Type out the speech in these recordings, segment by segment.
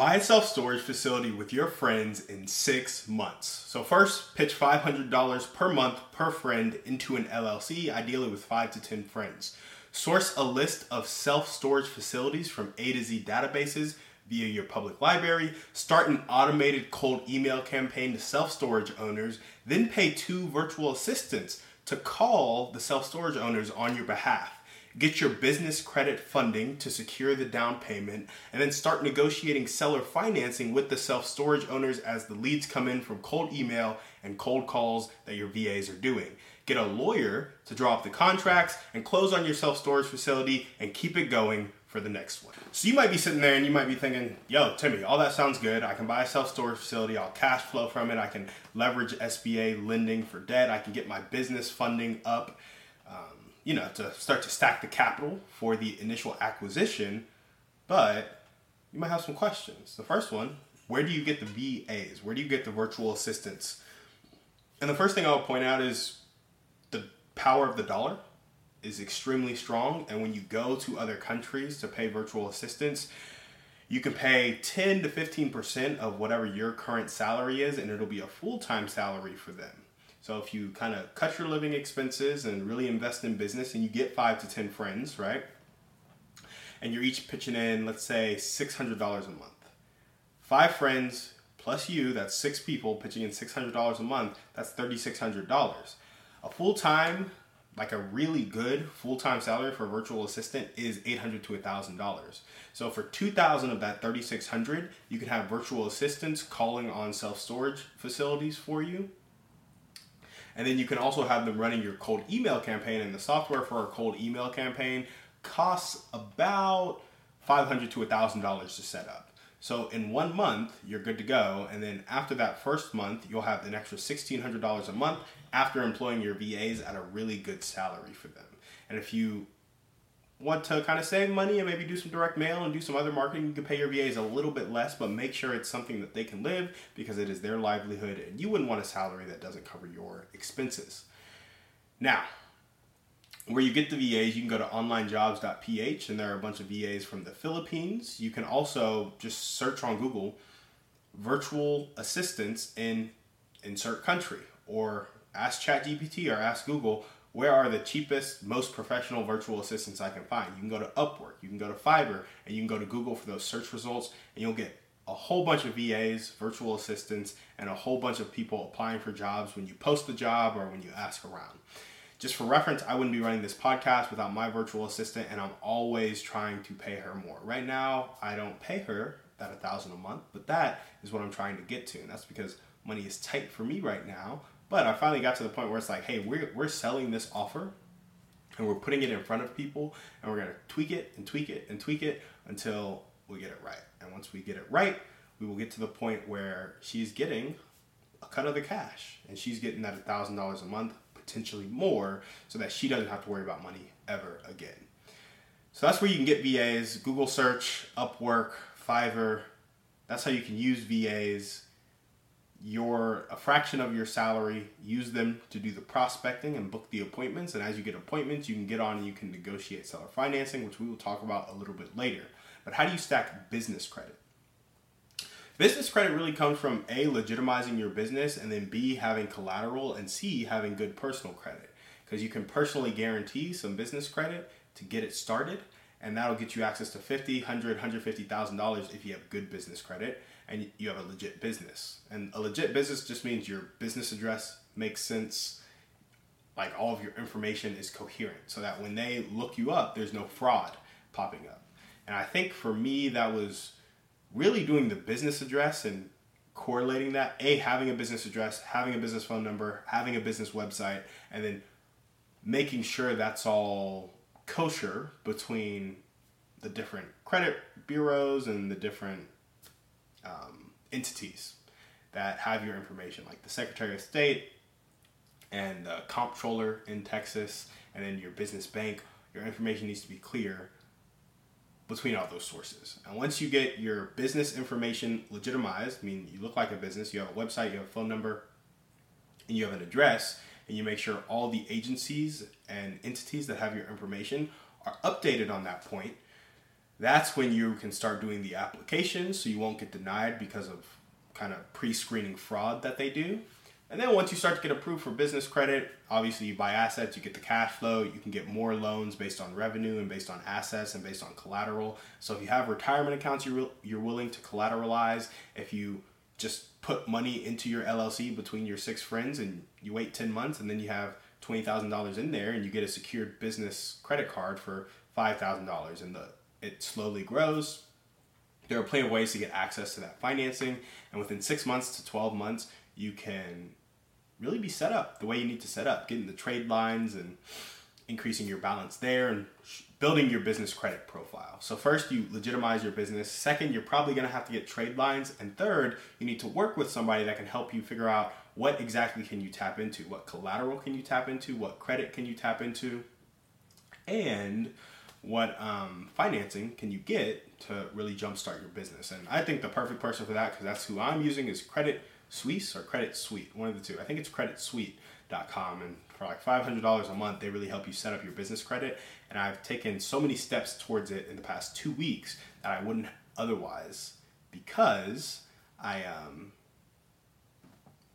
Buy a self storage facility with your friends in six months. So, first, pitch $500 per month per friend into an LLC, ideally with five to 10 friends. Source a list of self storage facilities from A to Z databases via your public library. Start an automated cold email campaign to self storage owners. Then pay two virtual assistants to call the self storage owners on your behalf get your business credit funding to secure the down payment, and then start negotiating seller financing with the self storage owners as the leads come in from cold email and cold calls that your VAs are doing. Get a lawyer to draw up the contracts and close on your self storage facility and keep it going for the next one. So you might be sitting there and you might be thinking, yo, Timmy, all that sounds good. I can buy a self storage facility, I'll cash flow from it, I can leverage SBA lending for debt, I can get my business funding up um, you know, to start to stack the capital for the initial acquisition, but you might have some questions. The first one, where do you get the VAs? Where do you get the virtual assistants? And the first thing I'll point out is the power of the dollar is extremely strong. And when you go to other countries to pay virtual assistants, you can pay 10 to 15% of whatever your current salary is, and it'll be a full time salary for them. So if you kind of cut your living expenses and really invest in business and you get five to 10 friends, right? And you're each pitching in, let's say, $600 a month. Five friends plus you, that's six people pitching in $600 a month, that's $3,600. A full time, like a really good full time salary for a virtual assistant is $800 to $1,000. So for 2000 of that 3600 you can have virtual assistants calling on self storage facilities for you and then you can also have them running your cold email campaign. And the software for a cold email campaign costs about $500 to $1,000 to set up. So in one month, you're good to go. And then after that first month, you'll have an extra $1,600 a month after employing your VAs at a really good salary for them. And if you want to kind of save money and maybe do some direct mail and do some other marketing, you can pay your VAs a little bit less, but make sure it's something that they can live because it is their livelihood and you wouldn't want a salary that doesn't cover your expenses. Now, where you get the VAs, you can go to onlinejobs.ph and there are a bunch of VAs from the Philippines. You can also just search on Google virtual assistants in insert country or ask ChatGPT or ask Google where are the cheapest, most professional virtual assistants I can find? You can go to Upwork, you can go to Fiverr, and you can go to Google for those search results, and you'll get a whole bunch of VAs, virtual assistants, and a whole bunch of people applying for jobs when you post the job or when you ask around. Just for reference, I wouldn't be running this podcast without my virtual assistant, and I'm always trying to pay her more. Right now, I don't pay her that a thousand a month, but that is what I'm trying to get to, and that's because money is tight for me right now but I finally got to the point where it's like, hey, we're, we're selling this offer and we're putting it in front of people and we're going to tweak it and tweak it and tweak it until we get it right. And once we get it right, we will get to the point where she's getting a cut of the cash and she's getting that $1,000 a month, potentially more, so that she doesn't have to worry about money ever again. So that's where you can get VAs Google search, Upwork, Fiverr. That's how you can use VAs your a fraction of your salary use them to do the prospecting and book the appointments. And as you get appointments you can get on and you can negotiate seller financing which we will talk about a little bit later. But how do you stack business credit? Business credit really comes from a legitimizing your business and then b having collateral and c having good personal credit. Because you can personally guarantee some business credit to get it started and that'll get you access to 50 100 150000 dollars if you have good business credit and you have a legit business. And a legit business just means your business address makes sense, like all of your information is coherent, so that when they look you up, there's no fraud popping up. And I think for me, that was really doing the business address and correlating that a having a business address having a business phone number having a business website and then making sure that's all kosher between the different credit bureaus and the different um, entities that have your information, like the Secretary of State and the comptroller in Texas, and then your business bank. Your information needs to be clear between all those sources. And once you get your business information legitimized, I mean, you look like a business, you have a website, you have a phone number, and you have an address, and you make sure all the agencies and entities that have your information are updated on that point That's when you can start doing the application so you won't get denied because of kind of pre screening fraud that they do. And then once you start to get approved for business credit, obviously you buy assets, you get the cash flow, you can get more loans based on revenue and based on assets and based on collateral. So if you have retirement accounts you're, you're willing to collateralize, if you just put money into your LLC between your six friends and you wait 10 months and then you have $20,000 in there and you get a secured business credit card for $5,000 and the it slowly grows. There are plenty of ways to get access to that financing and within 6 months to 12 months you can really be set up the way you need to set up, getting the trade lines and increasing your balance there and building your business credit profile. So first you legitimize your business. Second, you're probably going to have to get trade lines and third, you need to work with somebody that can help you figure out what exactly can you tap into? What collateral can you tap into? What credit can you tap into? And what um, financing can you get to really jumpstart your business? And I think the perfect person for that, because that's who I'm using, is Credit Suisse or Credit Suite, one of the two. I think it's creditsuite.com. And for like $500 a month, they really help you set up your business credit. And I've taken so many steps towards it in the past two weeks that I wouldn't otherwise because I um,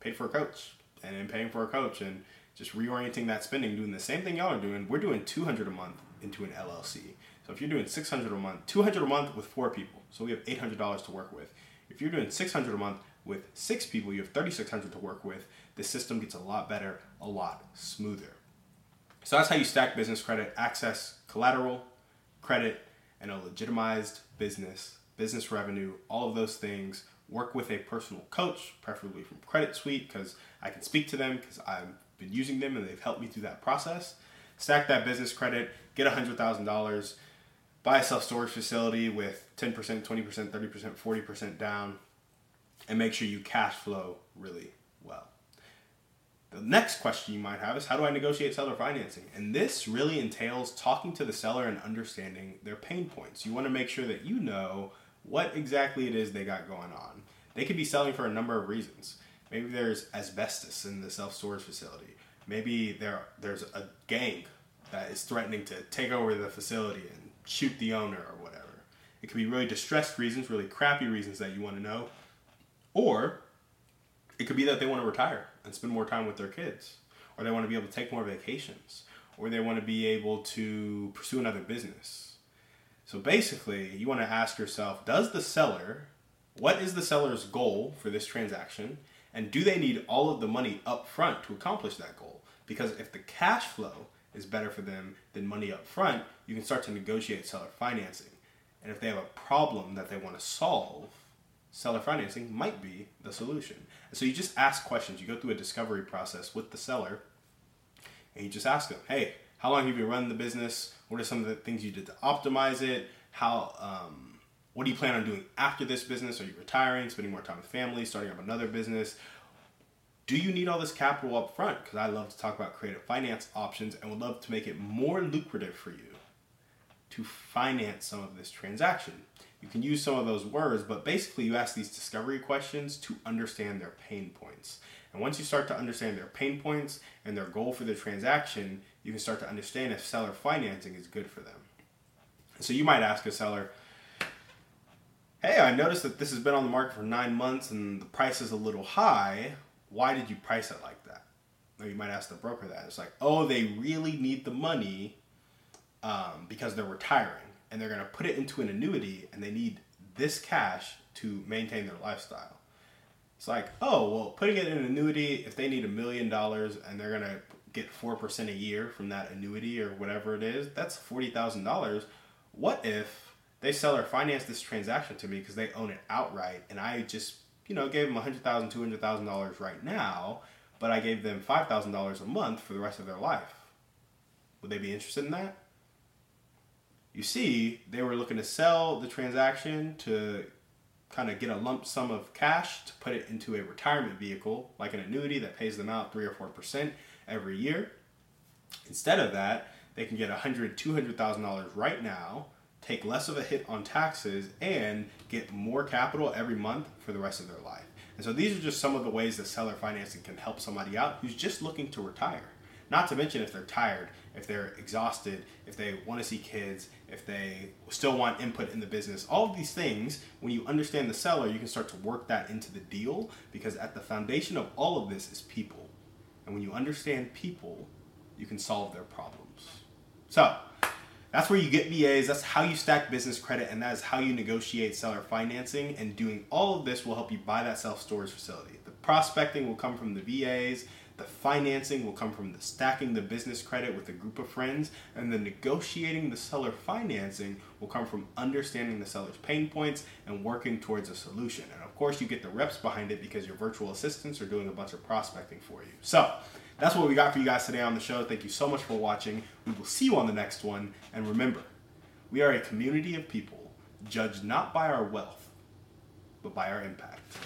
paid for a coach and then paying for a coach and just reorienting that spending, doing the same thing y'all are doing. We're doing 200 a month into an LLC. So if you're doing 600 a month, 200 a month with four people, so we have $800 to work with. If you're doing 600 a month, with six people, you have 3,600 to work with. The system gets a lot better, a lot smoother. So that's how you stack business credit, access collateral, credit, and a legitimized business, business revenue, all of those things. Work with a personal coach, preferably from Credit Suite, because I can speak to them because I've been using them and they've helped me through that process. Stack that business credit, get $100,000, buy a self storage facility with 10%, 20%, 30%, 40% down, and make sure you cash flow really well. The next question you might have is how do I negotiate seller financing? And this really entails talking to the seller and understanding their pain points. You want to make sure that you know what exactly it is they got going on. They could be selling for a number of reasons. Maybe there's asbestos in the self storage facility. Maybe there there's a gang that is threatening to take over the facility and shoot the owner or whatever. It could be really distressed reasons, really crappy reasons that you want to know. Or it could be that they want to retire and spend more time with their kids, or they want to be able to take more vacations, or they want to be able to pursue another business. So basically, you want to ask yourself does the seller, what is the seller's goal for this transaction? And do they need all of the money up front to accomplish that goal? Because if the cash flow is better for them than money up front, you can start to negotiate seller financing. And if they have a problem that they want to solve, seller financing might be the solution. And so you just ask questions. You go through a discovery process with the seller, and you just ask them, "Hey, how long have you been running the business? What are some of the things you did to optimize it? How um, what do you plan on doing after this business? Are you retiring, spending more time with family, starting up another business? Do you need all this capital up front? Because I love to talk about creative finance options and would love to make it more lucrative for you to finance some of this transaction. You can use some of those words, but basically, you ask these discovery questions to understand their pain points. And once you start to understand their pain points and their goal for the transaction, you can start to understand if seller financing is good for them. So you might ask a seller, Hey, I noticed that this has been on the market for nine months and the price is a little high. Why did you price it like that? Or you might ask the broker that. It's like, oh, they really need the money um, because they're retiring and they're going to put it into an annuity and they need this cash to maintain their lifestyle. It's like, oh, well, putting it in an annuity, if they need a million dollars and they're going to get 4% a year from that annuity or whatever it is, that's $40,000. What if they sell or finance this transaction to me because they own it outright and I just, you know, gave them $100,000, $200,000 right now, but I gave them $5,000 a month for the rest of their life? Would they be interested in that? you see, they were looking to sell the transaction to kind of get a lump sum of cash to put it into a retirement vehicle, like an annuity that pays them out three or four percent every year. Instead of that, they can get a hundred, two hundred thousand dollars right now, take less of a hit on taxes, and get more capital every month for the rest of their life. And so these are just some of the ways that seller financing can help somebody out who's just looking to retire Not to mention if they're tired, if they're exhausted, if they want to see kids, if they still want input in the business. All of these things, when you understand the seller, you can start to work that into the deal because at the foundation of all of this is people. And when you understand people, you can solve their problems. So, that's where you get VAs. That's how you stack business credit, and that is how you negotiate seller financing. And doing all of this will help you buy that self storage facility. The prospecting will come from the VAs. The financing will come from the stacking the business credit with a group of friends, and the negotiating the seller financing will come from understanding the seller's pain points and working towards a solution. And of course, you get the reps behind it because your virtual assistants are doing a bunch of prospecting for you. So, that's what we got for you guys today on the show. Thank you so much for watching. We will see you on the next one. And remember, we are a community of people judged not by our wealth, but by our impact.